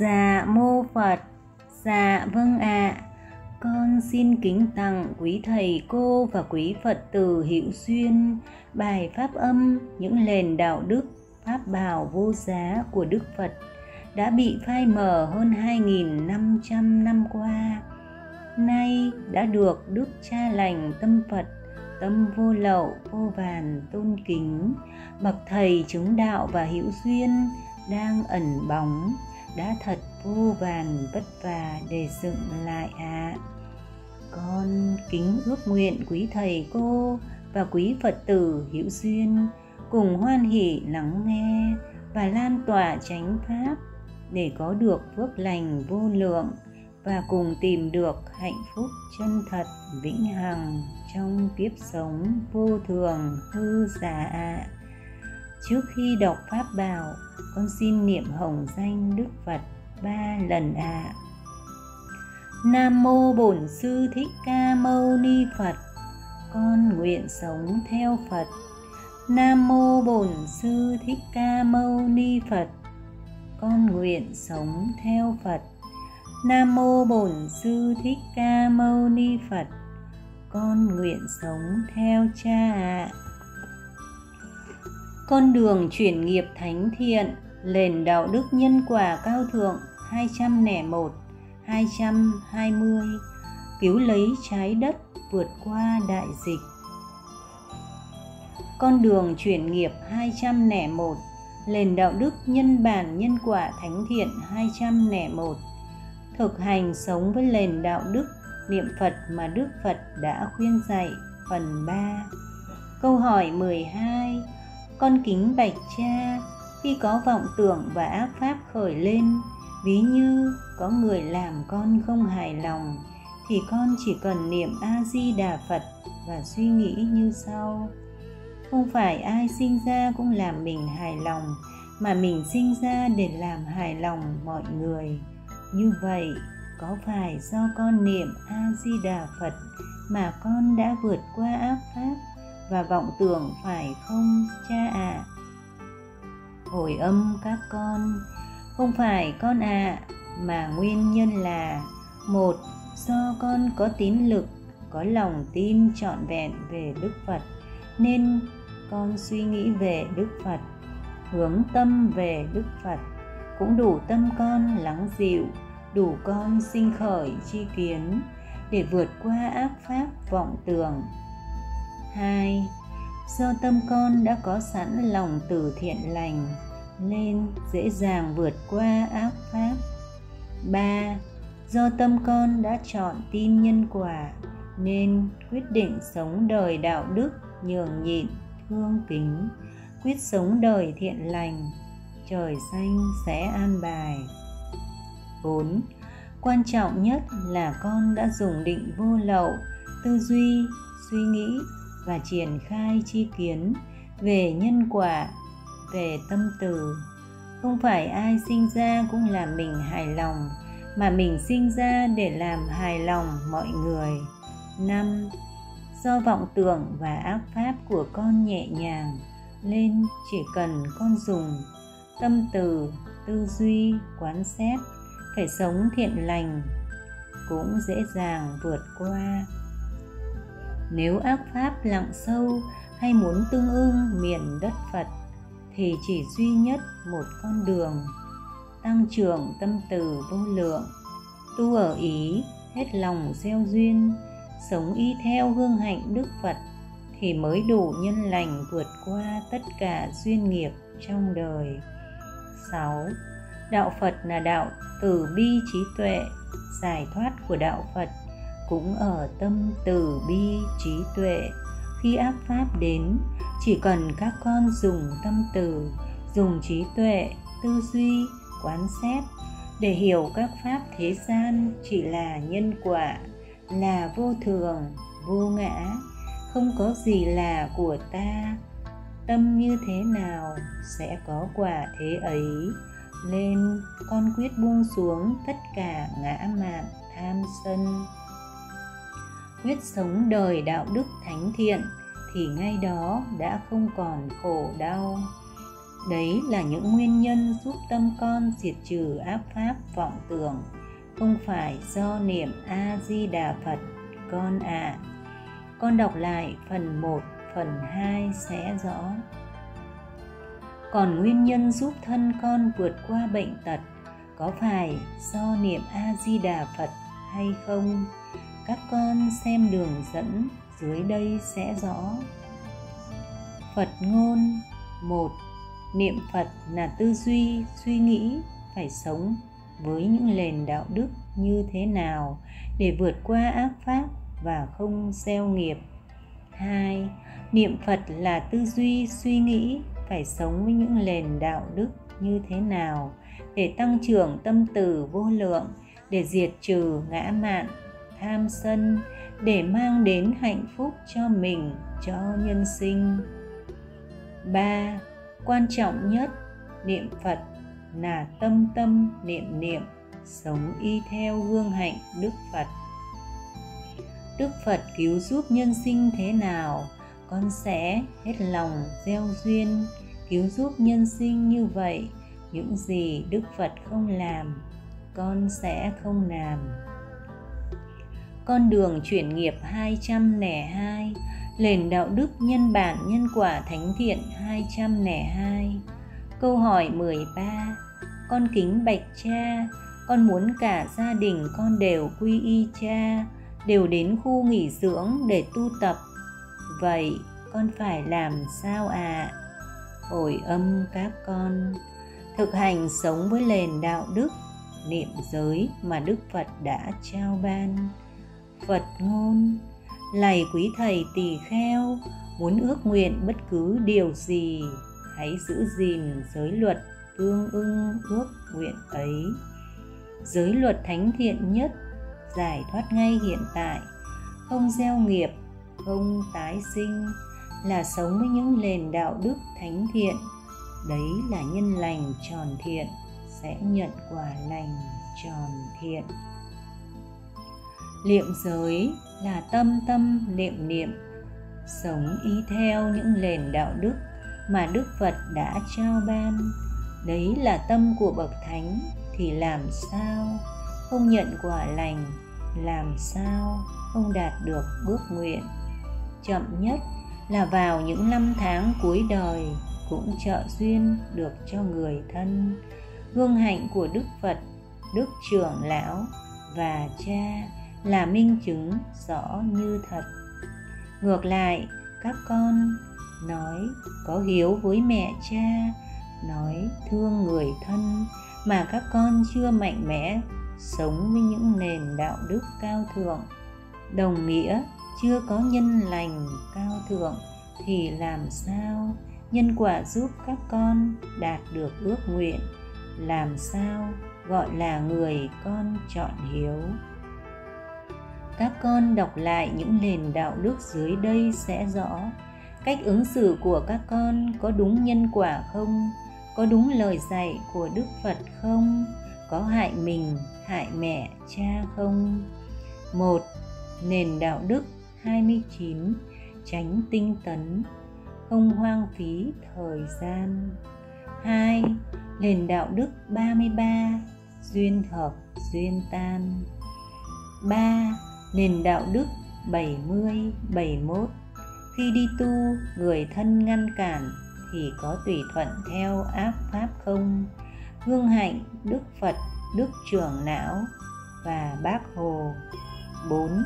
Dạ mô Phật, dạ vâng ạ. À. Con xin kính tặng quý thầy cô và quý Phật tử hữu duyên bài pháp âm những nền đạo đức pháp bảo vô giá của Đức Phật đã bị phai mờ hơn 2.500 năm qua. Nay đã được Đức Cha Lành Tâm Phật tâm vô lậu vô vàn tôn kính bậc thầy chứng đạo và hữu duyên đang ẩn bóng đã thật vô vàn vất vả để dựng lại ạ à. con kính ước nguyện quý thầy cô và quý phật tử hữu duyên cùng hoan hỷ lắng nghe và lan tỏa chánh pháp để có được phước lành vô lượng và cùng tìm được hạnh phúc chân thật vĩnh hằng trong kiếp sống vô thường hư giả ạ trước khi đọc pháp bảo, con xin niệm hồng danh đức phật ba lần ạ. À. nam mô bổn sư thích ca mâu ni phật, con nguyện sống theo phật. Nam mô bổn sư thích ca mâu ni phật, con nguyện sống theo phật. Nam mô bổn sư thích ca mâu ni phật, con nguyện sống theo cha ạ con đường chuyển nghiệp thánh thiện, nền đạo đức nhân quả cao thượng 201 220 cứu lấy trái đất vượt qua đại dịch. Con đường chuyển nghiệp 201 nền đạo đức nhân bản nhân quả thánh thiện 201 thực hành sống với nền đạo đức, niệm Phật mà Đức Phật đã khuyên dạy. Phần 3 Câu hỏi 12 con kính bạch cha, khi có vọng tưởng và ác pháp khởi lên, ví như có người làm con không hài lòng, thì con chỉ cần niệm a di đà phật và suy nghĩ như sau. Không phải ai sinh ra cũng làm mình hài lòng, mà mình sinh ra để làm hài lòng mọi người. Như vậy, có phải do con niệm a di đà phật mà con đã vượt qua ác pháp? Và vọng tưởng phải không cha ạ à? hồi âm các con không phải con ạ à, mà nguyên nhân là một do con có tín lực có lòng tin trọn vẹn về đức phật nên con suy nghĩ về đức phật hướng tâm về đức phật cũng đủ tâm con lắng dịu đủ con sinh khởi chi kiến để vượt qua ác pháp vọng tưởng hai do tâm con đã có sẵn lòng từ thiện lành nên dễ dàng vượt qua ác pháp ba do tâm con đã chọn tin nhân quả nên quyết định sống đời đạo đức nhường nhịn thương kính quyết sống đời thiện lành trời xanh sẽ an bài 4. Quan trọng nhất là con đã dùng định vô lậu, tư duy, suy nghĩ và triển khai chi kiến về nhân quả, về tâm từ. Không phải ai sinh ra cũng làm mình hài lòng, mà mình sinh ra để làm hài lòng mọi người. Năm, Do vọng tưởng và ác pháp của con nhẹ nhàng, nên chỉ cần con dùng tâm từ, tư duy, quán xét phải sống thiện lành cũng dễ dàng vượt qua nếu ác pháp lặng sâu hay muốn tương ưng miền đất phật, thì chỉ duy nhất một con đường. Tăng trưởng tâm từ vô lượng, tu ở ý, hết lòng gieo duyên, sống y theo hương hạnh đức phật, thì mới đủ nhân lành vượt qua tất cả duyên nghiệp trong đời. 6 đạo phật là đạo từ bi trí tuệ, giải thoát của đạo phật cũng ở tâm từ bi trí tuệ. Khi áp pháp đến, chỉ cần các con dùng tâm từ, dùng trí tuệ, tư duy, quán xét để hiểu các pháp thế gian chỉ là nhân quả, là vô thường, vô ngã, không có gì là của ta, tâm như thế nào sẽ có quả thế ấy. Nên con quyết buông xuống tất cả ngã mạn tham sân quyết sống đời đạo đức thánh thiện thì ngay đó đã không còn khổ đau. Đấy là những nguyên nhân giúp tâm con diệt trừ áp pháp vọng tưởng, không phải do niệm a di đà phật, con ạ. À. con đọc lại phần 1 phần 2 sẽ rõ. Còn nguyên nhân giúp thân con vượt qua bệnh tật có phải do niệm a di đà phật hay không? Các con xem đường dẫn, dưới đây sẽ rõ. Phật ngôn, một, niệm phật là tư duy, suy nghĩ, phải sống với những nền đạo đức như thế nào để vượt qua ác pháp và không gieo nghiệp. Hai, niệm phật là tư duy, suy nghĩ, phải sống với những nền đạo đức như thế nào để tăng trưởng tâm từ vô lượng, để diệt trừ ngã mạn tham sân để mang đến hạnh phúc cho mình, cho nhân sinh. Ba, quan trọng nhất, niệm phật là tâm tâm niệm niệm, sống y theo gương hạnh đức phật. Đức phật cứu giúp nhân sinh thế nào, con sẽ hết lòng gieo duyên cứu giúp nhân sinh như vậy. Những gì đức phật không làm, con sẽ không làm con đường chuyển nghiệp 202 Nền đạo đức nhân bản nhân quả thánh thiện 202 Câu hỏi 13 Con kính bạch cha, Con muốn cả gia đình con đều quy y cha, Đều đến khu nghỉ dưỡng để tu tập Vậy con phải làm sao ạ? À? Hồi âm các con, Thực hành sống với nền đạo đức, Niệm giới mà Đức Phật đã trao ban Phật ngôn. Lạy quý thầy tỳ kheo, muốn ước nguyện bất cứ điều gì, hãy giữ gìn giới luật tương ưng ước nguyện ấy. Giới luật thánh thiện nhất, giải thoát ngay hiện tại, không gieo nghiệp, không tái sinh, là sống với những nền đạo đức thánh thiện. Đấy là nhân lành tròn thiện, sẽ nhận quả lành tròn thiện liệm giới là tâm tâm niệm niệm, sống ý theo những nền đạo đức mà đức phật đã trao ban. Đấy là tâm của bậc thánh thì làm sao? Không nhận quả lành, làm sao không đạt được ước nguyện? Chậm nhất là vào những năm tháng cuối đời cũng trợ duyên được cho người thân. Gương hạnh của đức phật, đức trưởng lão và cha là minh chứng rõ như thật. Ngược lại, các con nói có hiếu với mẹ cha, nói thương người thân mà các con chưa mạnh mẽ sống với những nền đạo đức cao thượng, đồng nghĩa chưa có nhân lành cao thượng thì làm sao nhân quả giúp các con đạt được ước nguyện? Làm sao gọi là người con chọn hiếu? Các con đọc lại những nền đạo đức dưới đây sẽ rõ. Cách ứng xử của các con có đúng nhân quả không? Có đúng lời dạy của đức phật không? Có hại mình, hại mẹ, cha không? Một, nền đạo đức 29 tránh tinh tấn, không hoang phí thời gian. 2. Nền đạo đức 33 duyên hợp, duyên tan. 3 nền đạo đức 70 71 khi đi tu, người thân ngăn cản thì có tùy thuận theo áp pháp không gương hạnh, đức phật, đức trưởng não và bác hồ 4.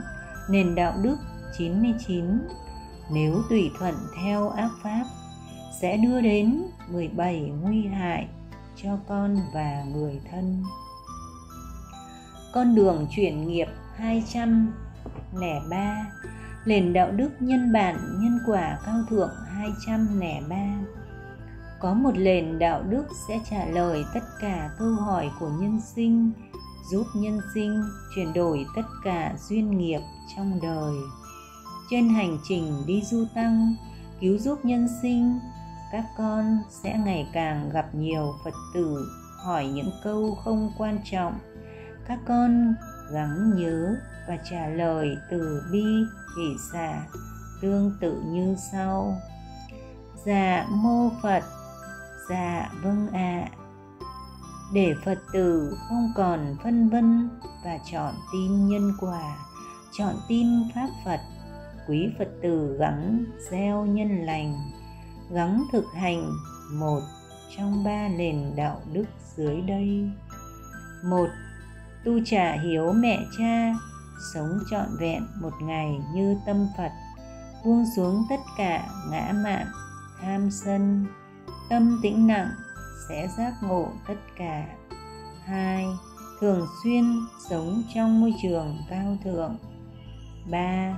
Nền đạo đức 99 Nếu tùy thuận theo áp pháp, sẽ đưa đến 17 nguy hại cho con và người thân. Con đường chuyển nghiệp 203 Nền đạo đức nhân bản nhân quả cao thượng 203 Có một nền đạo đức sẽ trả lời tất cả câu hỏi của nhân sinh, giúp nhân sinh chuyển đổi tất cả duyên nghiệp trong đời. Trên hành trình đi du tăng, cứu giúp nhân sinh, các con sẽ ngày càng gặp nhiều phật tử hỏi những câu không quan trọng. Các con gắng nhớ và trả lời từ bi hỷ xả tương tự như sau dạ mô phật dạ vâng ạ à. để phật tử không còn phân vân và chọn tin nhân quả, chọn tin pháp phật, quý phật tử gắng gieo nhân lành, gắng thực hành một trong ba nền đạo đức dưới đây một tu trả hiếu mẹ cha, sống trọn vẹn một ngày như tâm phật, buông xuống tất cả ngã mạn, tham sân, tâm tĩnh nặng sẽ giác ngộ tất cả. Hai, thường xuyên sống trong môi trường cao thượng. Ba,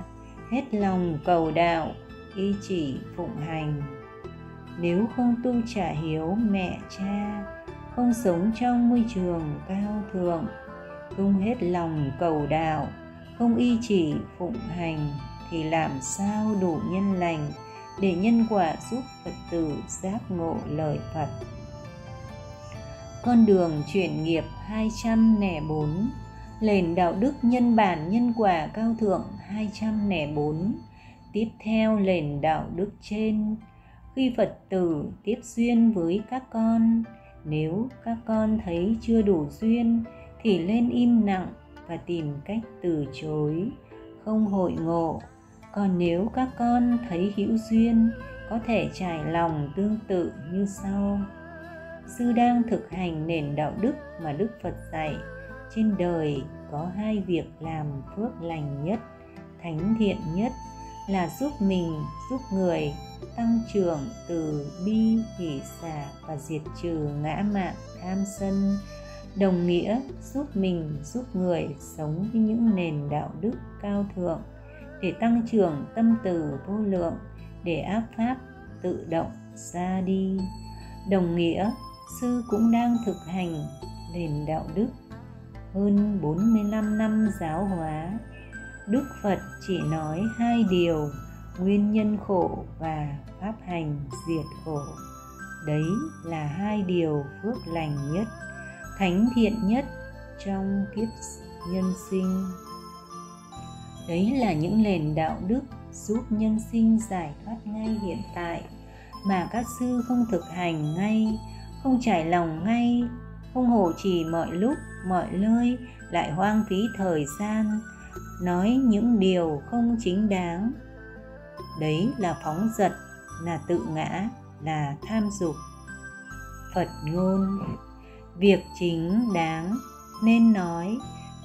hết lòng cầu đạo, y chỉ phụng hành. Nếu không tu trả hiếu mẹ cha, không sống trong môi trường cao thượng không hết lòng cầu đạo, không y chỉ phụng hành thì làm sao đủ nhân lành để nhân quả giúp Phật tử giác ngộ lời Phật. Con đường chuyển nghiệp 204 Nền đạo đức nhân bản nhân quả cao thượng 204 Tiếp theo nền đạo đức trên Khi Phật tử tiếp duyên với các con, Nếu các con thấy chưa đủ duyên thì lên im lặng và tìm cách từ chối, Không hội ngộ. Còn nếu các con thấy hữu duyên, có thể trải lòng tương tự như sau. Sư đang thực hành nền đạo đức mà đức phật dạy, trên đời có hai việc làm phước lành nhất, thánh thiện nhất là giúp mình, giúp người tăng trưởng từ bi, hỷ xả và diệt trừ ngã mạn tham sân đồng nghĩa giúp mình, giúp người sống với những nền đạo đức cao thượng, để tăng trưởng tâm từ vô lượng, để áp pháp tự động ra đi. Đồng nghĩa, sư cũng đang thực hành nền đạo đức. Hơn 45 năm giáo hóa, Đức Phật chỉ nói hai điều nguyên nhân khổ và pháp hành diệt khổ. Đấy là hai điều phước lành nhất thánh thiện nhất trong kiếp nhân sinh. Đấy là những nền đạo đức giúp nhân sinh giải thoát ngay hiện tại mà các sư không thực hành ngay, không trải lòng ngay, không hộ trì mọi lúc, mọi nơi, lại hoang phí thời gian, nói những điều không chính đáng. Đấy là phóng dật, là tự ngã, là tham dục. Phật ngôn việc chính đáng nên nói,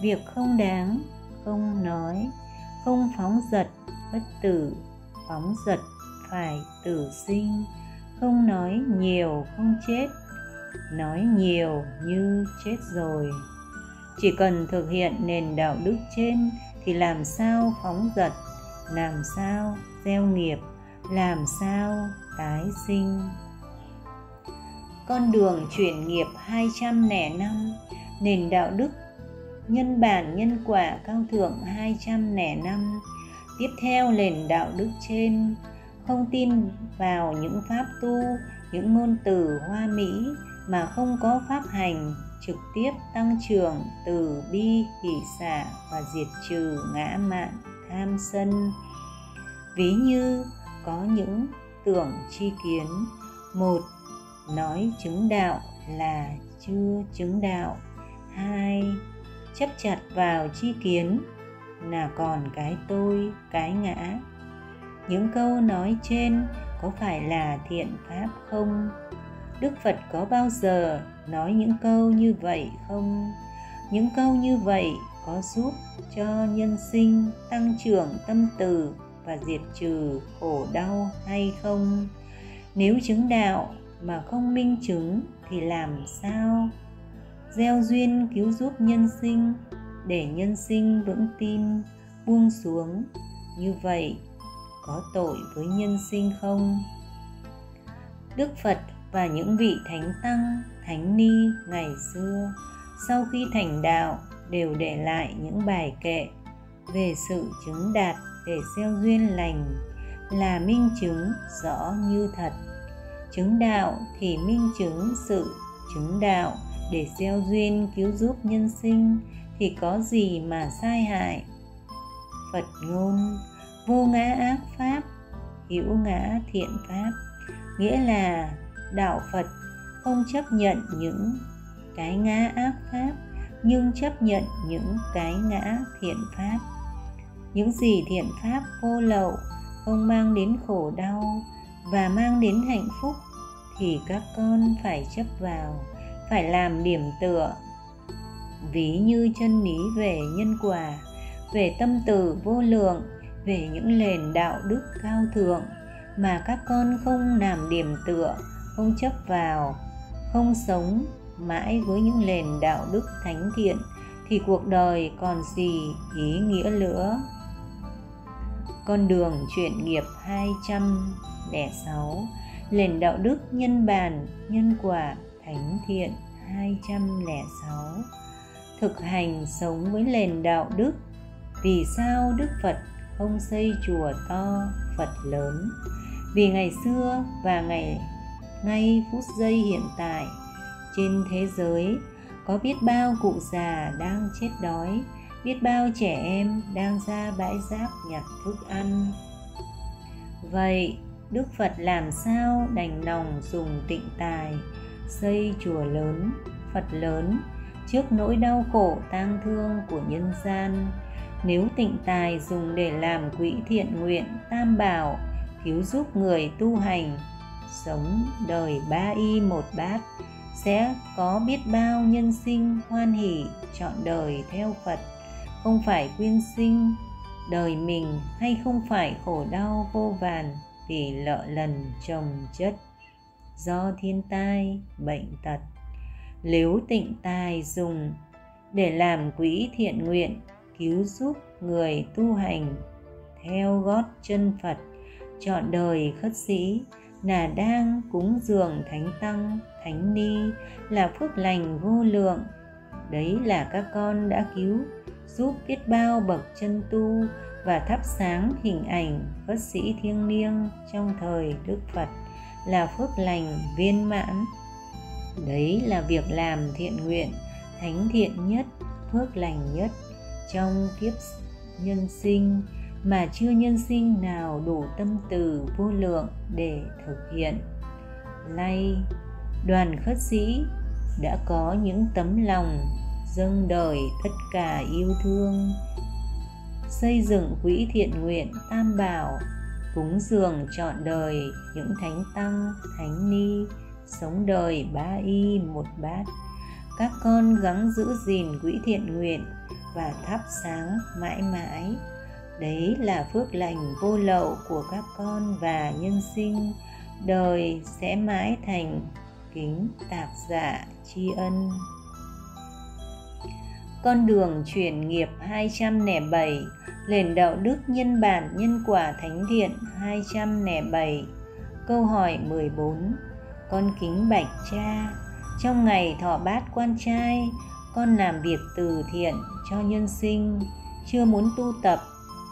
việc không đáng không nói, không phóng dật bất tử, phóng dật phải tử sinh, không nói nhiều không chết, nói nhiều như chết rồi. Chỉ cần thực hiện nền đạo đức trên thì làm sao phóng dật, làm sao gieo nghiệp, làm sao tái sinh? Con đường chuyển nghiệp 205 nền đạo đức, nhân bản nhân quả cao thượng 205 tiếp theo nền đạo đức trên, không tin vào những pháp tu, những ngôn từ hoa mỹ mà không có pháp hành, trực tiếp tăng trưởng từ bi, hỷ xả và diệt trừ ngã mạn, tham sân. Ví như có những tưởng chi kiến, một nói chứng đạo là chưa chứng đạo. Hai, chấp chặt vào chi kiến, là còn cái tôi, cái ngã. Những câu nói trên có phải là thiện pháp không? Đức phật có bao giờ nói những câu như vậy không? Những câu như vậy có giúp cho nhân sinh tăng trưởng tâm từ và diệt trừ khổ đau hay không? Nếu chứng đạo mà không minh chứng thì làm sao? Gieo duyên cứu giúp nhân sinh, để nhân sinh vững tin, buông xuống. Như vậy, có tội với nhân sinh không? Đức phật và những vị thánh tăng, thánh ni ngày xưa, sau khi thành đạo, đều để lại những bài kệ về sự chứng đạt, để gieo duyên lành, là minh chứng rõ như thật chứng đạo thì minh chứng sự chứng đạo để gieo duyên cứu giúp nhân sinh thì có gì mà sai hại? Phật ngôn, vô ngã ác pháp, hữu ngã thiện pháp. Nghĩa là đạo phật không chấp nhận những cái ngã ác pháp, nhưng chấp nhận những cái ngã thiện pháp. Những gì thiện pháp vô lậu, không mang đến khổ đau và mang đến hạnh phúc thì các con phải chấp vào, phải làm điểm tựa. Ví như chân lý về nhân quả, về tâm từ vô lượng, về những nền đạo đức cao thượng mà các con không làm điểm tựa, không chấp vào, không sống mãi với những nền đạo đức thánh thiện thì cuộc đời còn gì ý nghĩa nữa. Con đường chuyển nghiệp 206 nền đạo đức, nhân bản, nhân quả, thánh thiện 206 thực hành sống với nền đạo đức, vì sao đức phật không xây chùa to, phật lớn? Vì ngày xưa và ngày ngay phút giây hiện tại, trên thế giới, có biết bao cụ già đang chết đói, biết bao trẻ em đang ra bãi rác nhặt thức ăn. Vậy đức phật làm sao đành lòng dùng tịnh tài, xây chùa lớn, phật lớn trước nỗi đau khổ tang thương của nhân gian. Nếu tịnh tài dùng để làm quỹ thiện nguyện tam bảo, cứu giúp người tu hành, sống đời ba y một bát, sẽ có biết bao nhân sinh hoan hỷ chọn đời theo phật. Không phải quyên sinh đời mình hay không phải khổ đau vô vàn vì lợ lần trồng chất. Do thiên tai, bệnh tật nếu tịnh tài dùng để làm quỹ thiện nguyện, cứu giúp người tu hành. Theo gót chân phật, chọn đời khất sĩ là đang cúng dường thánh tăng, thánh ni là phước lành vô lượng. Đấy là các con đã cứu, giúp biết bao bậc chân tu và thắp sáng hình ảnh bất sĩ thiêng liêng trong thời đức phật là phước lành viên mãn. Đấy là việc làm thiện nguyện, thánh thiện nhất, phước lành nhất trong kiếp nhân sinh mà chưa nhân sinh nào đủ tâm từ vô lượng để thực hiện. Nay, đoàn khất sĩ đã có những tấm lòng dâng đời tất cả yêu thương xây dựng quỹ thiện nguyện tam bảo, cúng dường trọn đời những thánh tăng, thánh ni, sống đời ba y một bát. Các con gắng giữ gìn quỹ thiện nguyện và thắp sáng mãi mãi. Đấy là phước lành vô lậu của các con và nhân sinh. Đời sẽ mãi thành kính tạc dạ tri ân con đường chuyển nghiệp 207 nền đạo đức nhân bản nhân quả thánh thiện 207 câu hỏi 14 con kính bạch cha trong ngày thọ bát quan trai con làm việc từ thiện cho nhân sinh chưa muốn tu tập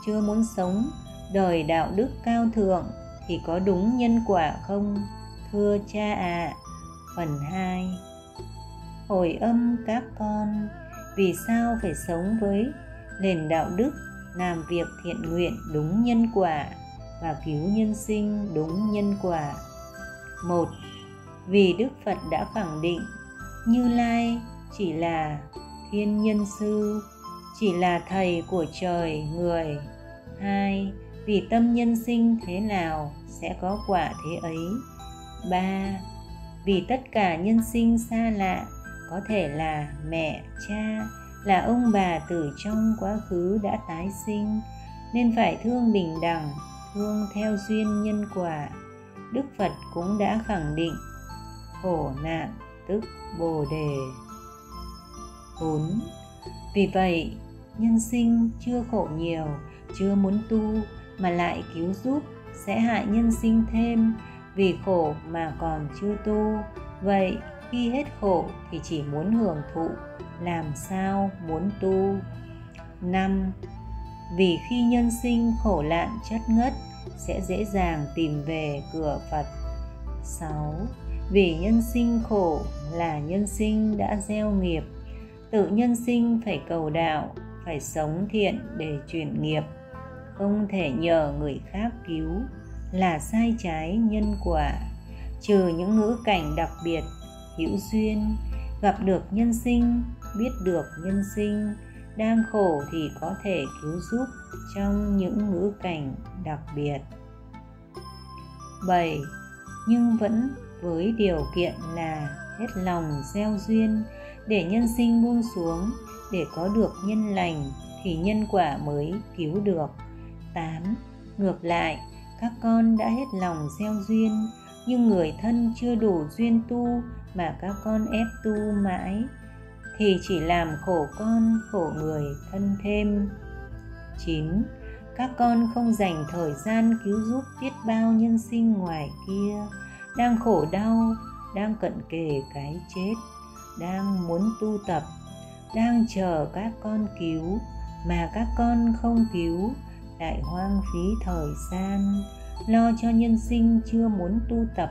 chưa muốn sống đời đạo đức cao thượng thì có đúng nhân quả không thưa cha ạ? À, phần 2 hồi âm các con vì sao phải sống với nền đạo đức, làm việc thiện nguyện đúng nhân quả và cứu nhân sinh đúng nhân quả? Một, vì đức phật đã khẳng định như lai chỉ là thiên nhân sư, chỉ là thầy của trời, người. Hai, vì tâm nhân sinh thế nào sẽ có quả thế ấy? Ba, vì tất cả nhân sinh xa lạ có thể là mẹ cha là ông bà từ trong quá khứ đã tái sinh nên phải thương bình đẳng thương theo duyên nhân quả đức phật cũng đã khẳng định khổ nạn tức bồ đề 4. Vì vậy, nhân sinh chưa khổ nhiều, chưa muốn tu mà lại cứu giúp sẽ hại nhân sinh thêm vì khổ mà còn chưa tu. Vậy, khi hết khổ thì chỉ muốn hưởng thụ, làm sao muốn tu. năm Vì khi nhân sinh khổ lạn chất ngất sẽ dễ dàng tìm về cửa Phật. 6. Vì nhân sinh khổ là nhân sinh đã gieo nghiệp tự nhân sinh phải cầu đạo phải sống thiện để chuyển nghiệp không thể nhờ người khác cứu là sai trái nhân quả trừ những ngữ cảnh đặc biệt hữu duyên gặp được nhân sinh biết được nhân sinh đang khổ thì có thể cứu giúp trong những ngữ cảnh đặc biệt 7. Nhưng vẫn với điều kiện là hết lòng gieo duyên để nhân sinh buông xuống để có được nhân lành thì nhân quả mới cứu được 8. Ngược lại, các con đã hết lòng gieo duyên nhưng người thân chưa đủ duyên tu mà các con ép tu mãi thì chỉ làm khổ con khổ người thân thêm 9. Các con không dành thời gian cứu giúp biết bao nhân sinh ngoài kia đang khổ đau, đang cận kề cái chết, đang muốn tu tập, đang chờ các con cứu mà các con không cứu lại hoang phí thời gian lo cho nhân sinh chưa muốn tu tập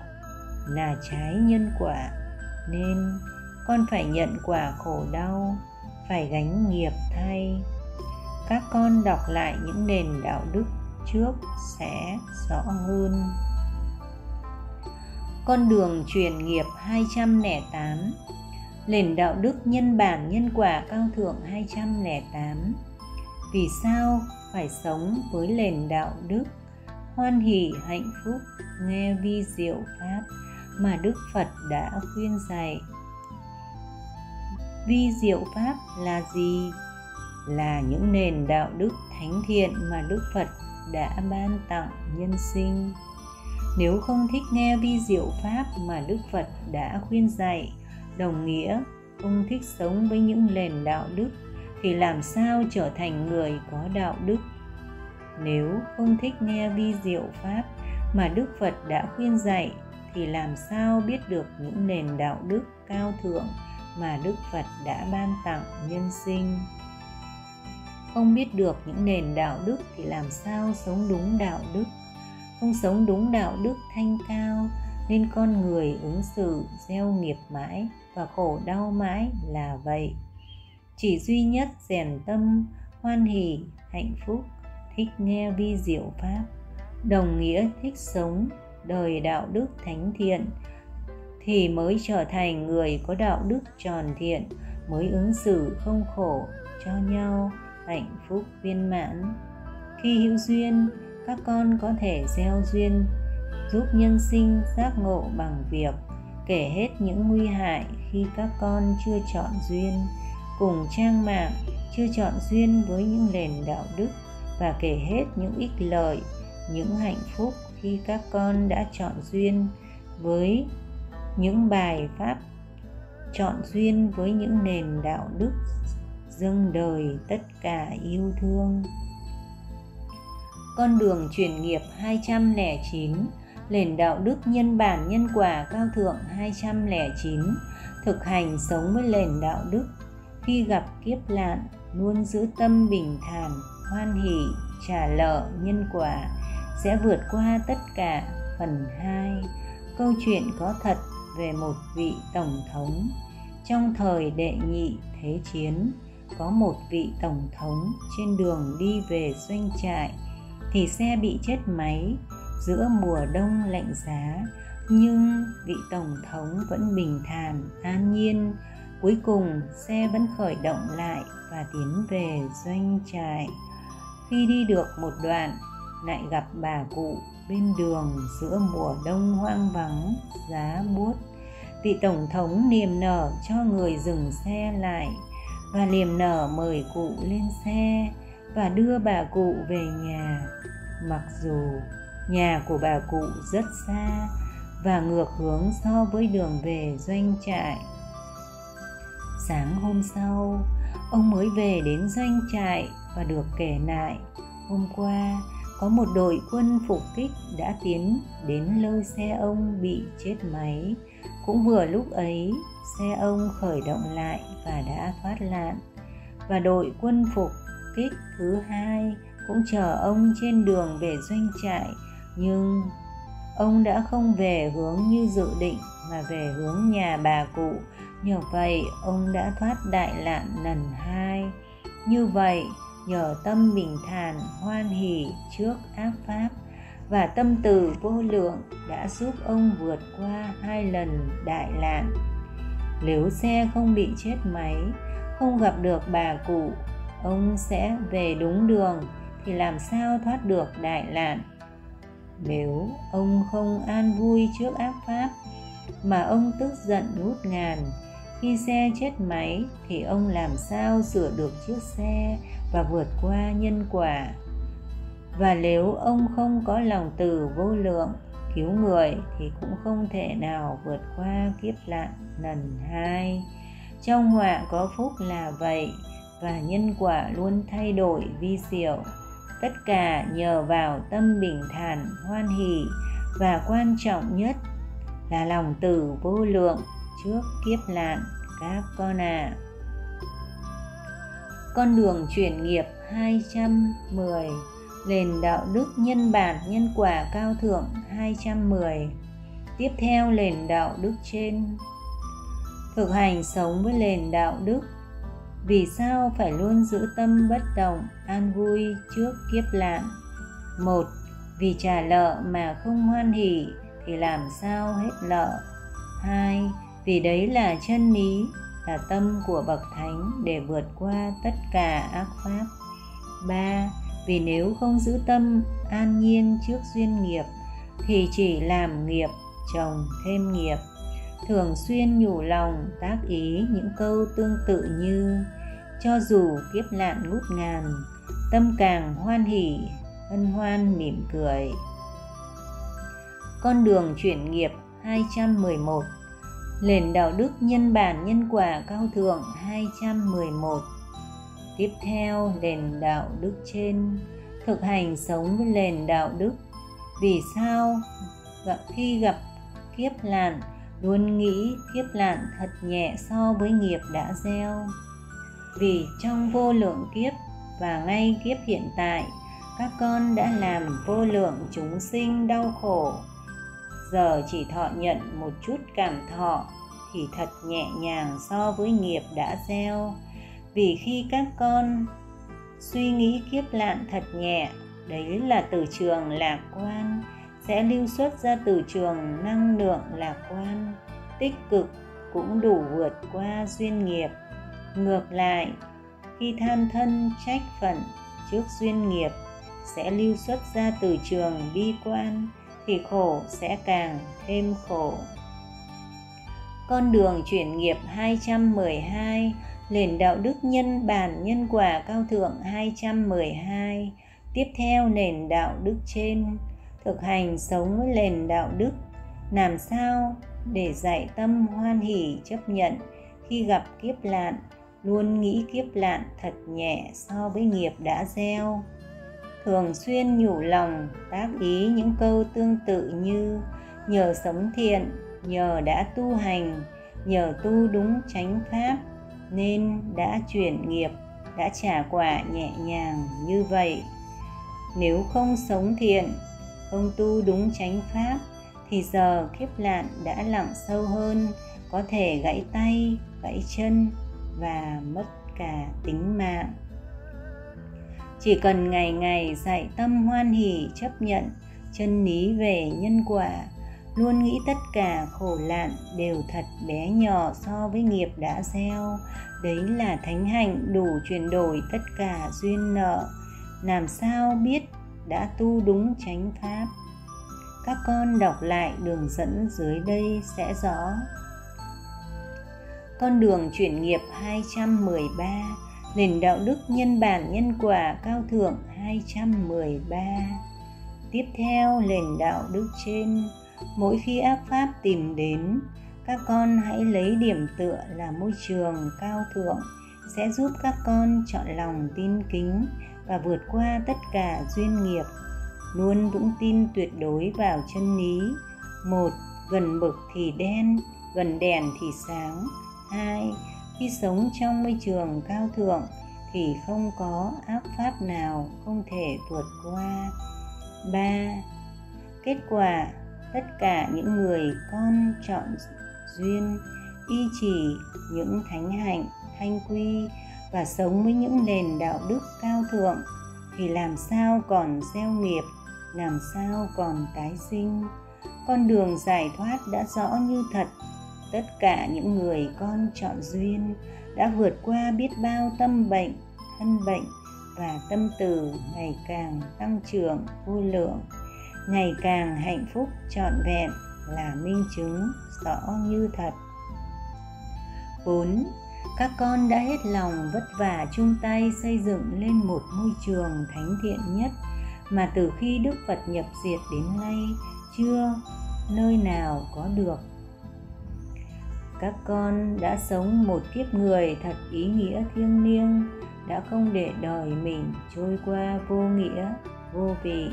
là trái nhân quả. Nên con phải nhận quả khổ đau, phải gánh nghiệp thay. Các con đọc lại những nền đạo đức trước sẽ rõ hơn. Con đường truyền nghiệp 208 nền đạo đức nhân bản nhân quả cao thượng 208 vì sao phải sống với nền đạo đức hoan hỷ hạnh phúc, nghe vi diệu pháp mà đức phật đã khuyên dạy. Vi diệu pháp là gì? Là những nền đạo đức thánh thiện mà đức phật đã ban tặng nhân sinh. Nếu không thích nghe vi diệu pháp mà đức phật đã khuyên dạy, đồng nghĩa không thích sống với những nền đạo đức, thì làm sao trở thành người có đạo đức? Nếu không thích nghe vi diệu pháp mà đức phật đã khuyên dạy, thì làm sao biết được những nền đạo đức cao thượng mà đức phật đã ban tặng nhân sinh? Không biết được những nền đạo đức thì làm sao sống đúng đạo đức? Không sống đúng đạo đức thanh cao, nên con người ứng xử, gieo nghiệp mãi và khổ đau mãi là vậy. Chỉ duy nhất rèn tâm, hoan hỷ, hạnh phúc thích nghe vi diệu pháp, đồng nghĩa thích sống đời đạo đức thánh thiện, thì mới trở thành người có đạo đức tròn thiện, mới ứng xử không khổ cho nhau, hạnh phúc viên mãn. Khi hữu duyên, các con có thể gieo duyên, giúp nhân sinh giác ngộ bằng việc kể hết những nguy hại khi các con chưa chọn duyên, cùng trang mạng, chưa chọn duyên với những nền đạo đức và kể hết những ích lợi, những hạnh phúc khi các con đã chọn duyên với những bài pháp, chọn duyên với những nền đạo đức dâng đời tất cả yêu thương. Con đường chuyển nghiệp 209 nền đạo đức nhân bản nhân quả cao thượng 209 thực hành sống với nền đạo đức khi gặp kiếp nạn luôn giữ tâm bình thản hoan hỷ, trả lợ nhân quả sẽ vượt qua tất cả. Phần 2 câu chuyện có thật về một vị tổng thống. Trong thời đệ nhị thế chiến, có một vị tổng thống trên đường đi về doanh trại thì xe bị chết máy giữa mùa đông lạnh giá. Nhưng vị tổng thống vẫn bình thản, an nhiên. Cuối cùng, xe vẫn khởi động lại và tiến về doanh trại khi đi được một đoạn, lại gặp bà cụ bên đường giữa mùa đông hoang vắng, giá buốt. Vị tổng thống niềm nở cho người dừng xe lại, và niềm nở mời cụ lên xe và đưa bà cụ về nhà. Mặc dù nhà của bà cụ rất xa và ngược hướng so với đường về doanh trại. Sáng hôm sau, ông mới về đến doanh trại và được kể lại. Hôm qua, có một đội quân phục kích đã tiến đến lơi xe ông bị chết máy. Cũng vừa lúc ấy, xe ông khởi động lại và đã thoát nạn. Và đội quân phục kích thứ hai cũng chờ ông trên đường về doanh trại, nhưng ông đã không về hướng như dự định mà về hướng nhà bà cụ. Nhờ vậy, ông đã thoát đại nạn lần hai. Như vậy nhờ tâm bình thản, hoan hỷ trước ác pháp và tâm từ vô lượng đã giúp ông vượt qua hai lần đại nạn. Nếu xe không bị chết máy, không gặp được bà cụ, ông sẽ về đúng đường thì làm sao thoát được đại nạn? Nếu ông không an vui trước ác pháp mà ông tức giận ngút ngàn, khi xe chết máy thì ông làm sao sửa được chiếc xe và vượt qua nhân quả. Và nếu ông không có lòng từ vô lượng, cứu người thì cũng không thể nào vượt qua kiếp nạn lần hai. Trong họa có phúc là vậy, và nhân quả luôn thay đổi vi diệu. Tất cả nhờ vào tâm bình thản, hoan hỷ, và quan trọng nhất là lòng từ vô lượng trước kiếp nạn các con à con đường chuyển nghiệp 210 nền đạo đức nhân bản nhân quả cao thượng 210 tiếp theo, nền đạo đức trên. Thực hành sống với nền đạo đức. Vì sao phải luôn giữ tâm bất động, an vui trước kiếp nạn? Một, vì trả nợ mà không hoan hỉ thì làm sao hết nợ? Hai, vì đấy là chân lý là tâm của bậc thánh để vượt qua tất cả ác pháp. Ba, vì nếu không giữ tâm an nhiên trước duyên nghiệp, thì chỉ làm nghiệp chồng thêm nghiệp. Thường xuyên nhủ lòng tác ý những câu tương tự như, cho dù kiếp nạn ngút ngàn, tâm càng hoan hỉ hân hoan mỉm cười. Con đường chuyển nghiệp 211 nền đạo đức nhân bản nhân quả cao thượng 211 tiếp theo nền đạo đức trên. Thực hành sống với nền đạo đức. Vì sao khi gặp kiếp nạn, luôn nghĩ kiếp nạn thật nhẹ so với nghiệp đã gieo? Vì trong vô lượng kiếp và ngay kiếp hiện tại, các con đã làm vô lượng chúng sinh đau khổ giờ chỉ thọ nhận một chút cảm thọ thì thật nhẹ nhàng so với nghiệp đã gieo. Vì khi các con suy nghĩ kiếp lạn thật nhẹ, đấy là từ trường lạc quan, sẽ lưu xuất ra từ trường năng lượng lạc quan, tích cực cũng đủ vượt qua duyên nghiệp. Ngược lại, khi tham thân trách phận trước duyên nghiệp, sẽ lưu xuất ra từ trường bi quan thì khổ sẽ càng thêm khổ con đường chuyển nghiệp 212 nền đạo đức nhân bản nhân quả cao thượng 212 tiếp theo nền đạo đức trên, thực hành sống với nền đạo đức làm sao để dạy tâm hoan hỷ chấp nhận khi gặp kiếp lạn? luôn nghĩ kiếp lạn thật nhẹ so với nghiệp đã gieo thường xuyên nhủ lòng, tác ý những câu tương tự như nhờ sống thiện, nhờ đã tu hành, nhờ tu đúng chánh pháp, nên đã chuyển nghiệp, đã trả quả nhẹ nhàng như vậy. Nếu không sống thiện, không tu đúng chánh pháp, thì giờ kiếp nạn đã lặng sâu hơn, có thể gãy tay, gãy chân và mất cả tính mạng chỉ cần ngày ngày dạy tâm hoan hỷ, chấp nhận, chân lý về nhân quả, luôn nghĩ tất cả khổ nạn đều thật bé nhỏ so với nghiệp đã gieo. Đấy là thánh hạnh đủ chuyển đổi tất cả duyên nợ. Làm sao biết đã tu đúng chánh pháp? Các con đọc lại đường dẫn dưới đây sẽ rõ. Con đường chuyển nghiệp 213 nền đạo đức nhân bản nhân quả cao thượng 213 tiếp theo, nền đạo đức trên. Mỗi khi ác pháp tìm đến, các con hãy lấy điểm tựa là môi trường cao thượng, sẽ giúp các con chọn lòng tin kính và vượt qua tất cả duyên nghiệp. Luôn vững tin tuyệt đối vào chân lý. Một, gần bực thì đen, gần đèn thì sáng. Hai khi sống trong môi trường cao thượng thì không có ác pháp nào không thể vượt qua. Ba, kết quả, tất cả những người con chọn duyên, y chỉ những thánh hạnh, thanh quy và sống với những nền đạo đức cao thượng thì làm sao còn gieo nghiệp, làm sao còn tái sinh? Con đường giải thoát đã rõ như thật tất cả những người con chọn duyên đã vượt qua biết bao tâm bệnh, thân bệnh và tâm từ ngày càng tăng trưởng, vui lượng ngày càng hạnh phúc, trọn vẹn là minh chứng rõ như thật 4. Các con đã hết lòng vất vả chung tay xây dựng lên một môi trường thánh thiện nhất mà từ khi Đức Phật nhập diệt đến nay, chưa nơi nào có được. Các con đã sống một kiếp người thật ý nghĩa thiêng liêng, đã không để đời mình trôi qua vô nghĩa, vô vị.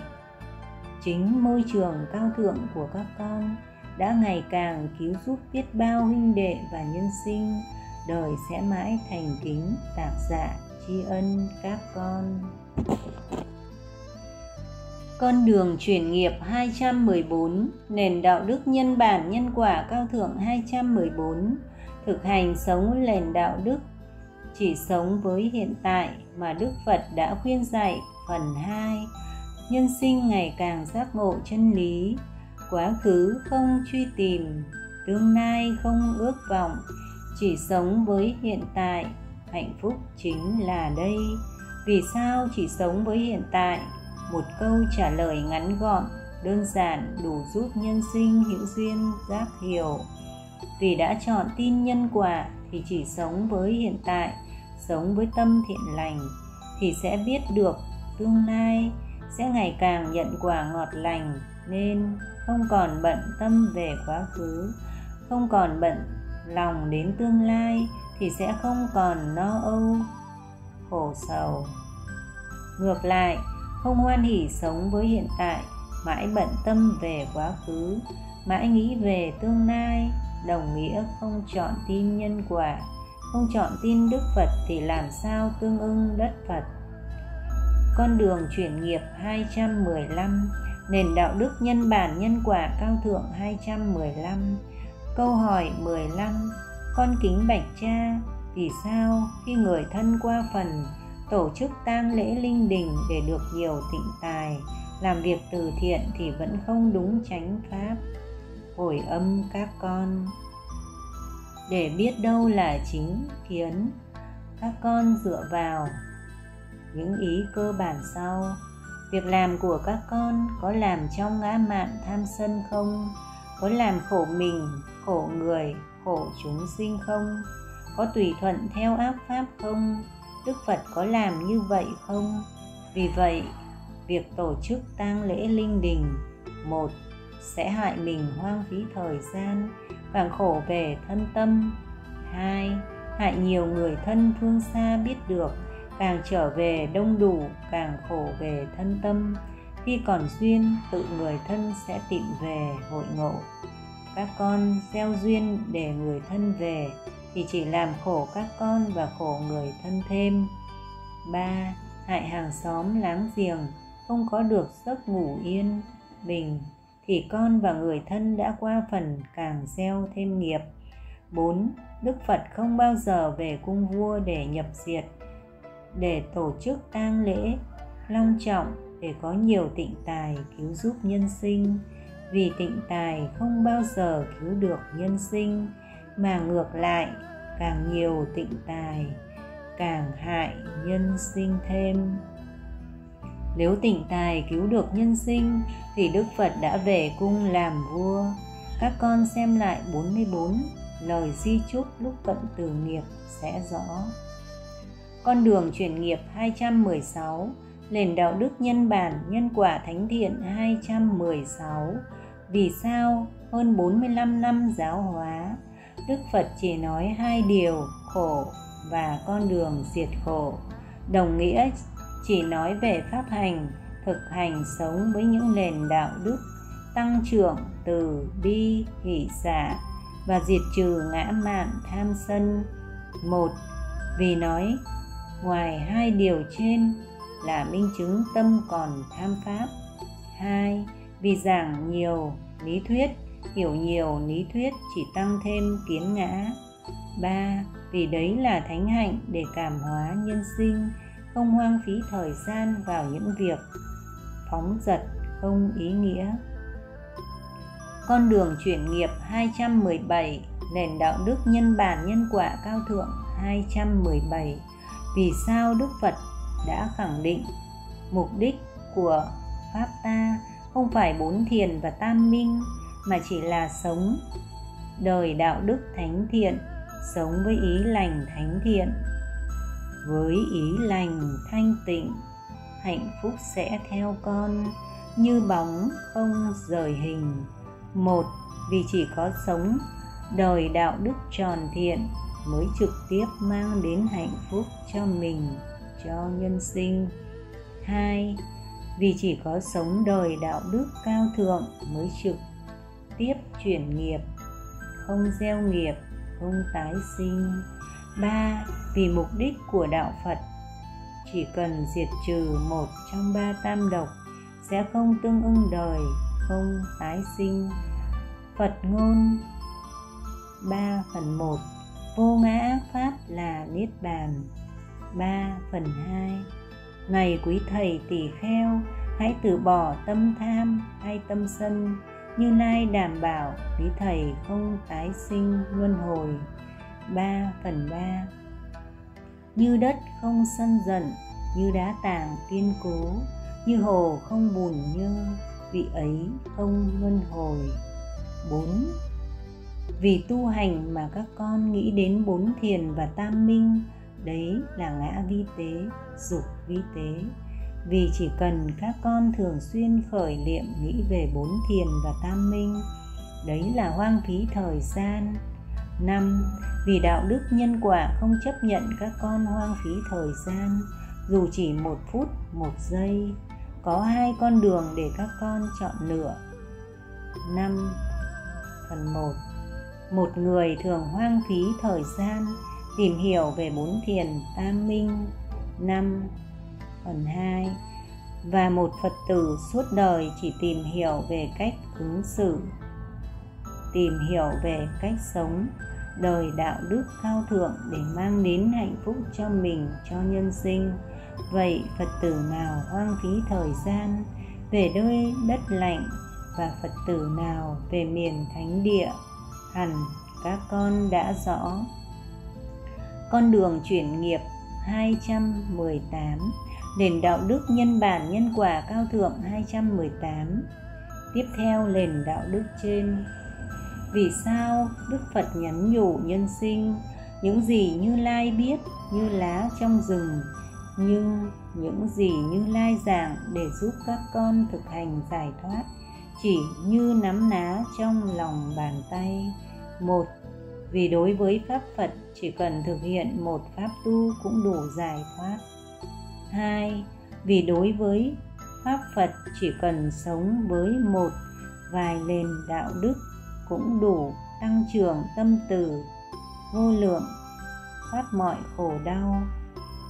Chính môi trường cao thượng của các con đã ngày càng cứu giúp biết bao huynh đệ và nhân sinh đời sẽ mãi thành kính tạc dạ tri ân các con con đường chuyển nghiệp 214 nền đạo đức nhân bản nhân quả cao thượng 214 thực hành sống nền đạo đức, chỉ sống với hiện tại mà Đức Phật đã khuyên dạy phần 2 nhân sinh ngày càng giác ngộ chân lý, quá khứ không truy tìm, tương lai không ước vọng, chỉ sống với hiện tại, hạnh phúc chính là đây. Vì sao chỉ sống với hiện tại? Một câu trả lời ngắn gọn, đơn giản, đủ giúp nhân sinh hữu duyên giác hiểu. Vì đã chọn tin nhân quả thì chỉ sống với hiện tại, sống với tâm thiện lành thì sẽ biết được tương lai, sẽ ngày càng nhận quả ngọt lành nên không còn bận tâm về quá khứ, không còn bận lòng đến tương lai thì sẽ không còn no âu, khổ sầu ngược lại không hoan hỉ sống với hiện tại, mãi bận tâm về quá khứ, mãi nghĩ về tương lai. Đồng nghĩa không chọn tin nhân quả, không chọn tin đức phật thì làm sao tương ưng đất phật? Con đường chuyển nghiệp 215 nền đạo đức nhân bản nhân quả cao thượng 215 Câu hỏi 15 Con kính bạch cha, Vì sao khi người thân qua phần Tổ chức tang lễ linh đình để được nhiều tịnh tài. Làm việc từ thiện thì vẫn không đúng chánh pháp. Hồi âm các con. Để biết đâu là chính kiến, Các con dựa vào những ý cơ bản sau. Việc làm của các con có làm trong ngã mạn tham sân không? Có làm khổ mình, khổ người, khổ chúng sinh không? Có tùy thuận theo ác pháp không? Đức phật có làm như vậy không? Vì vậy, việc tổ chức tang lễ linh đình, một, sẽ hại mình hoang phí thời gian, càng khổ về thân tâm. Hai, hại nhiều người thân thương xa biết được, càng trở về đông đủ, càng khổ về thân tâm. Khi còn duyên, tự người thân sẽ tìm về hội ngộ. Các con gieo duyên để người thân về thì chỉ làm khổ các con và khổ người thân thêm. Ba hại hàng xóm láng giềng không có được giấc ngủ yên bình. Thì con và người thân đã qua phần càng gieo thêm nghiệp. 4. Đức Phật không bao giờ về cung vua để nhập diệt, để tổ chức tang lễ long trọng để có nhiều tịnh tài cứu giúp nhân sinh. Vì tịnh tài không bao giờ cứu được nhân sinh mà ngược lại, càng nhiều tịnh tài, càng hại nhân sinh thêm nếu tịnh tài cứu được nhân sinh, thì Đức Phật đã về cung làm vua. Các con xem lại 44 lời di chúc lúc cận từ nghiệp sẽ rõ. Con đường chuyển nghiệp 216 nền đạo đức nhân bản, nhân quả thánh thiện 216 vì sao hơn 45 năm giáo hóa Đức Phật chỉ nói hai điều, khổ và con đường diệt khổ. Đồng nghĩa chỉ nói về pháp hành, thực hành sống với những nền đạo đức tăng trưởng từ bi, hỷ xả và diệt trừ ngã mạn tham sân. Một, vì nói ngoài hai điều trên là minh chứng tâm còn tham pháp. Hai, vì giảng nhiều lý thuyết hiểu nhiều lý thuyết chỉ tăng thêm kiến ngã. Ba, vì đấy là thánh hạnh để cảm hóa nhân sinh, không hoang phí thời gian vào những việc phóng dật không ý nghĩa. Con đường chuyển nghiệp 217 Nền đạo đức nhân bản nhân quả cao thượng 217 Vì sao Đức Phật đã khẳng định mục đích của Pháp ta không phải bốn thiền và tam minh? Mà chỉ là sống. Đời đạo đức thánh thiện, sống với ý lành thánh thiện. Với ý lành thanh tịnh, hạnh phúc sẽ theo con. Như bóng không rời hình. Một, vì chỉ có sống, đời đạo đức tròn thiện mới trực tiếp mang đến hạnh phúc cho mình, cho nhân sinh. Hai, vì chỉ có sống đời đạo đức cao thượng mới trực tiếp chuyển nghiệp, không gieo nghiệp, không tái sinh. Ba, vì mục đích của đạo phật, chỉ cần diệt trừ một trong ba tam độc sẽ không tương ưng đời, không tái sinh. Phật ngôn 3 phần 1 Vô ngã Pháp là Niết Bàn. 3 phần 2 Này quý thầy tỷ kheo, Hãy từ bỏ tâm tham hay tâm sân. Như Lai đảm bảo, quý thầy không tái sinh luân hồi. 3 phần 3 Như đất không sân giận, Như đá tảng kiên cố, Như hồ không bùn như Vị ấy không luân hồi. 4 vì tu hành mà các con nghĩ đến bốn thiền và tam minh, đấy là ngã vi tế, dục vi tế vì chỉ cần các con thường xuyên khởi niệm nghĩ về bốn thiền và tam minh, đấy là hoang phí thời gian. Năm, vì đạo đức nhân quả không chấp nhận các con hoang phí thời gian, dù chỉ một phút, một giây, có hai con đường để các con chọn lựa. Năm, phần một một người thường hoang phí thời gian tìm hiểu về bốn thiền, tam minh. Năm phần 2 và một Phật tử suốt đời chỉ tìm hiểu về cách ứng xử, tìm hiểu về cách sống, đời đạo đức cao thượng để mang đến hạnh phúc cho mình, cho nhân sinh. Vậy phật tử nào hoang phí thời gian về nơi đất lạnh và phật tử nào về miền thánh địa? Hẳn các con đã rõ. Con đường chuyển nghiệp 218 nền đạo đức nhân bản nhân quả cao thượng 218 tiếp theo, nền đạo đức trên. Vì sao đức phật nhắn nhủ nhân sinh, những gì như lai biết như lá trong rừng, nhưng những gì như lai giảng để giúp các con thực hành giải thoát chỉ như nắm ná trong lòng bàn tay. Một, vì đối với pháp phật, chỉ cần thực hiện một pháp tu cũng đủ giải thoát hai, vì đối với pháp phật chỉ cần sống với một vài nền đạo đức cũng đủ tăng trưởng tâm từ, vô lượng, thoát mọi khổ đau.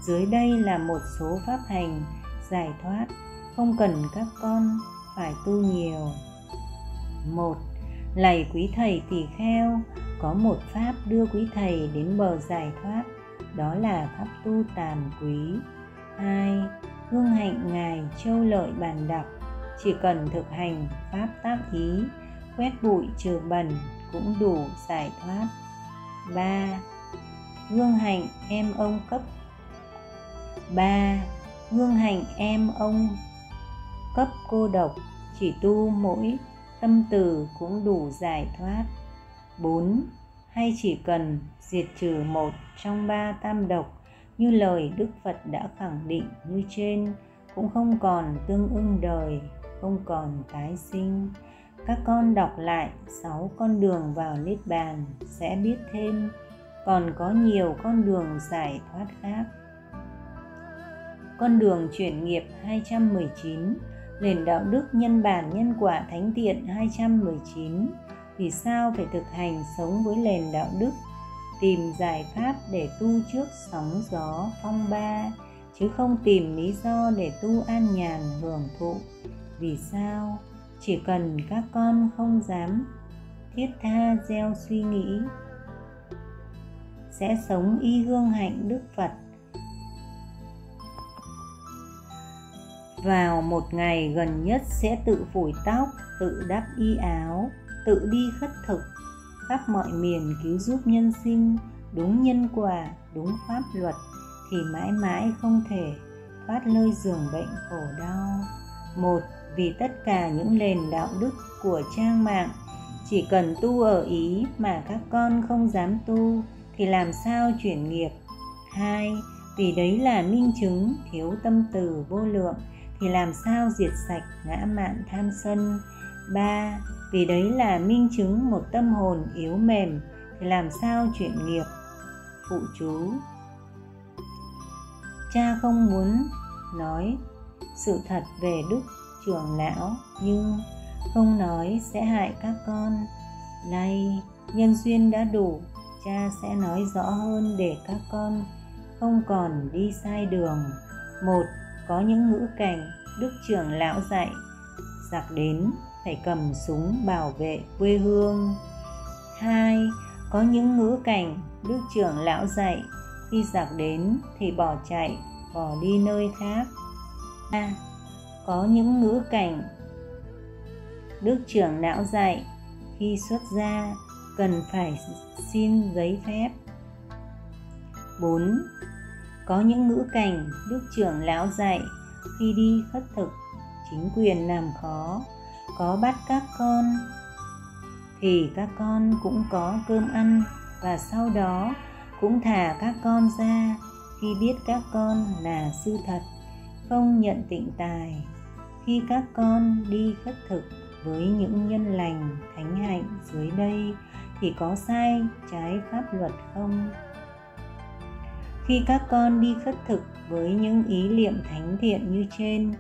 Dưới đây là một số pháp hành giải thoát, không cần các con phải tu nhiều. Một, lạy quý thầy tỳ kheo, có một pháp đưa quý thầy đến bờ giải thoát, đó là pháp tu tàm quý hai hương hạnh ngài châu lợi bàn đọc, chỉ cần thực hành pháp tác ý, quét bụi trừ bẩn cũng đủ giải thoát ba, hương hạnh em ông cấp ba, hương hạnh em ông cấp cô độc, chỉ tu mỗi tâm từ cũng đủ giải thoát 4. Hay chỉ cần diệt trừ một trong ba tam độc như lời Đức Phật đã khẳng định như trên cũng không còn tương ưng đời, không còn tái sinh. Các con đọc lại sáu con đường vào Niết Bàn sẽ biết thêm còn có nhiều con đường giải thoát khác. Con đường chuyển nghiệp 219 nền đạo đức nhân bản nhân quả thánh thiện 219 vì sao phải thực hành sống với nền đạo đức tìm giải pháp để tu trước sóng gió phong ba, chứ không tìm lý do để tu an nhàn hưởng thụ. Vì sao? Chỉ cần các con không dám thiết tha gieo suy nghĩ, sẽ sống y gương hạnh đức phật. Vào một ngày gần nhất sẽ tự phủi tóc, tự đắp y áo, tự đi khất thực khắp mọi miền cứu giúp nhân sinh, đúng nhân quả, đúng pháp luật, thì mãi mãi không thể thoát lơi giường bệnh khổ đau. Một, vì tất cả những nền đạo đức của trang mạng chỉ cần tu ở ý mà các con không dám tu thì làm sao chuyển nghiệp? Hai, vì đấy là minh chứng thiếu tâm từ vô lượng thì làm sao diệt sạch ngã mạn tham sân? Ba vì đấy là minh chứng một tâm hồn yếu mềm, thì làm sao chuyển nghiệp? Phụ chú. Cha không muốn nói sự thật về đức trưởng lão, nhưng không nói sẽ hại các con. Nay, nhân duyên đã đủ, cha sẽ nói rõ hơn để các con không còn đi sai đường. Một, có những ngữ cảnh đức trưởng lão dạy, giặc đến phải cầm súng bảo vệ quê hương. Hai có những ngữ cảnh đức trưởng lão dạy khi giặc đến thì bỏ chạy bỏ đi nơi khác. Ba có những ngữ cảnh đức trưởng lão dạy khi xuất gia cần phải xin giấy phép. 4. Có những ngữ cảnh Đức trưởng lão dạy khi đi khất thực, chính quyền làm khó, có bắt các con thì các con cũng có cơm ăn và sau đó cũng thả các con ra khi biết các con là sư thật, không nhận tịnh tài. Khi các con đi khất thực với những nhân lành thánh hạnh dưới đây thì có sai trái pháp luật không khi các con đi khất thực với những ý niệm thánh thiện như trên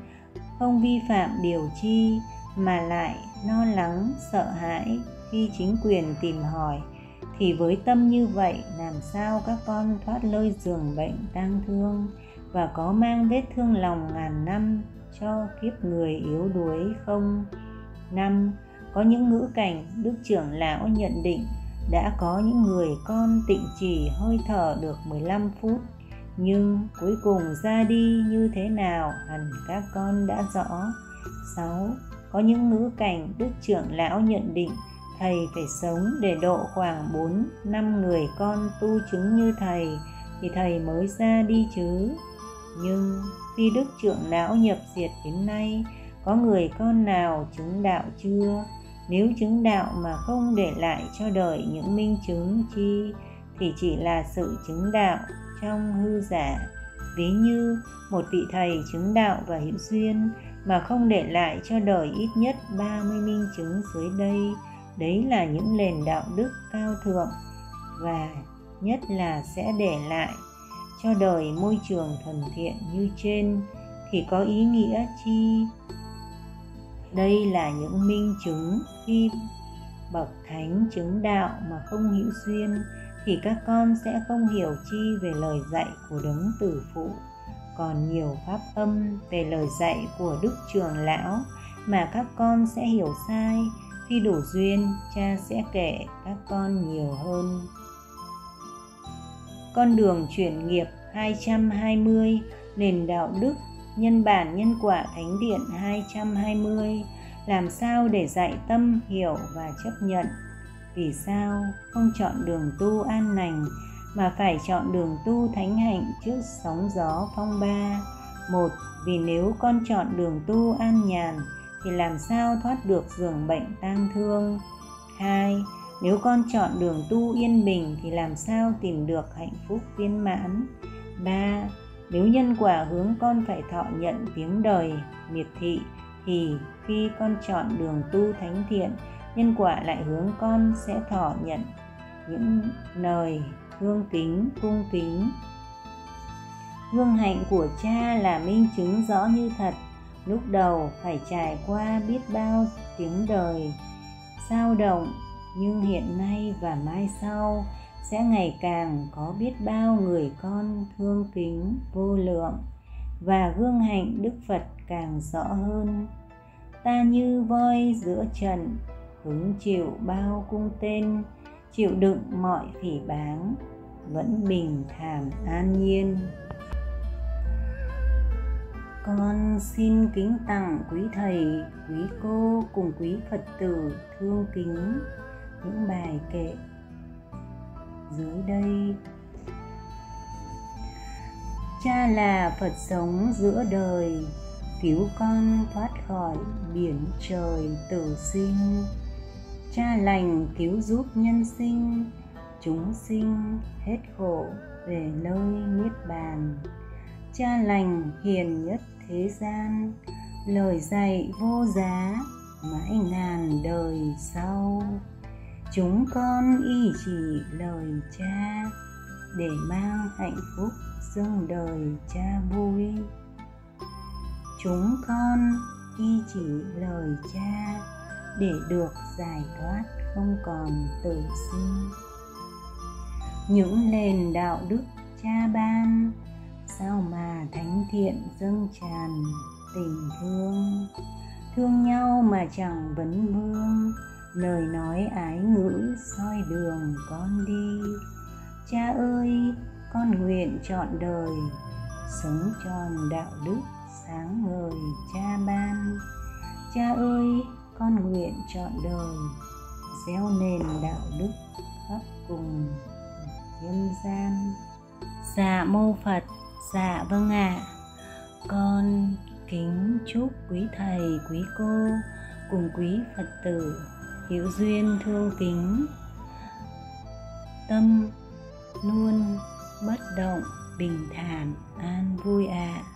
không vi phạm điều chi mà lại lo lắng, sợ hãi khi chính quyền tìm hỏi, thì với tâm như vậy, làm sao các con thoát lơi giường bệnh tang thương và có mang vết thương lòng ngàn năm cho kiếp người yếu đuối không năm, có những ngữ cảnh đức trưởng lão nhận định đã có những người con tịnh chỉ hơi thở được 15 phút, nhưng cuối cùng ra đi như thế nào hẳn các con đã rõ 6. Có những ngữ cảnh Đức trưởng lão nhận định thầy phải sống để độ khoảng 4 năm người con tu chứng như thầy thì thầy mới ra đi chứ. Nhưng khi Đức trưởng lão nhập diệt đến nay, có người con nào chứng đạo chưa nếu chứng đạo mà không để lại cho đời những minh chứng chi, thì chỉ là sự chứng đạo trong hư giả ví như một vị thầy chứng đạo và hữu duyên mà không để lại cho đời ít nhất 30 minh chứng dưới đây. Đấy là những nền đạo đức cao thượng và nhất là sẽ để lại cho đời môi trường thuần thiện như trên. Thì có ý nghĩa chi? Đây là những minh chứng khi bậc thánh chứng đạo mà không hữu duyên, thì các con sẽ không hiểu chi về lời dạy của đấng tử phụ còn nhiều pháp âm về lời dạy của đức trường lão mà các con sẽ hiểu sai, khi đủ duyên, cha sẽ kể các con nhiều hơn. Con đường chuyển nghiệp 220 nền đạo đức, nhân bản nhân quả thánh điện 220 làm sao để dạy tâm, hiểu và chấp nhận? Vì sao không chọn đường tu an lành mà phải chọn đường tu thánh hạnh trước sóng gió phong ba. Một, vì nếu con chọn đường tu an nhàn, thì làm sao thoát được giường bệnh tang thương? Hai, nếu con chọn đường tu yên bình, thì làm sao tìm được hạnh phúc viên mãn? Ba, nếu nhân quả hướng con phải thọ nhận tiếng đời, miệt thị, thì khi con chọn đường tu thánh thiện, nhân quả lại hướng con sẽ thọ nhận những lời thương kính, cung kính. Gương hạnh của cha là minh chứng rõ như thật. Lúc đầu phải trải qua biết bao tiếng đời, sao động, nhưng hiện nay và mai sau sẽ ngày càng có biết bao người con thương kính, vô lượng. Và gương hạnh đức phật càng rõ hơn. Ta như voi giữa trần hứng chịu bao cung tên chịu đựng mọi phỉ báng, vẫn bình thản, an nhiên. Con xin kính tặng quý thầy, quý cô cùng quý phật tử thương kính những bài kệ dưới đây. Cha là phật sống giữa đời, cứu con thoát khỏi biển trời tử sinh cha lành cứu giúp nhân sinh, chúng sinh hết khổ về nơi niết bàn. Cha lành hiền nhất thế gian, lời dạy vô giá mãi ngàn đời sau. Chúng con y chỉ lời cha để mang hạnh phúc dâng đời cha vui. Chúng con y chỉ lời cha để được giải thoát không còn tự sinh những nền đạo đức cha ban sao mà thánh thiện dâng tràn tình thương? Thương nhau mà chẳng vấn vương, lời nói ái ngữ soi đường con đi. Cha ơi, con nguyện chọn đời, sống tròn đạo đức sáng ngời cha ban. Cha ơi con nguyện chọn đời, gieo nền đạo đức khắp cùng nhân gian dạ mô phật dạ vâng ạ à. con kính chúc quý thầy, quý cô cùng quý phật tử hữu duyên thương kính tâm luôn bất động, bình thản, an vui ạ à.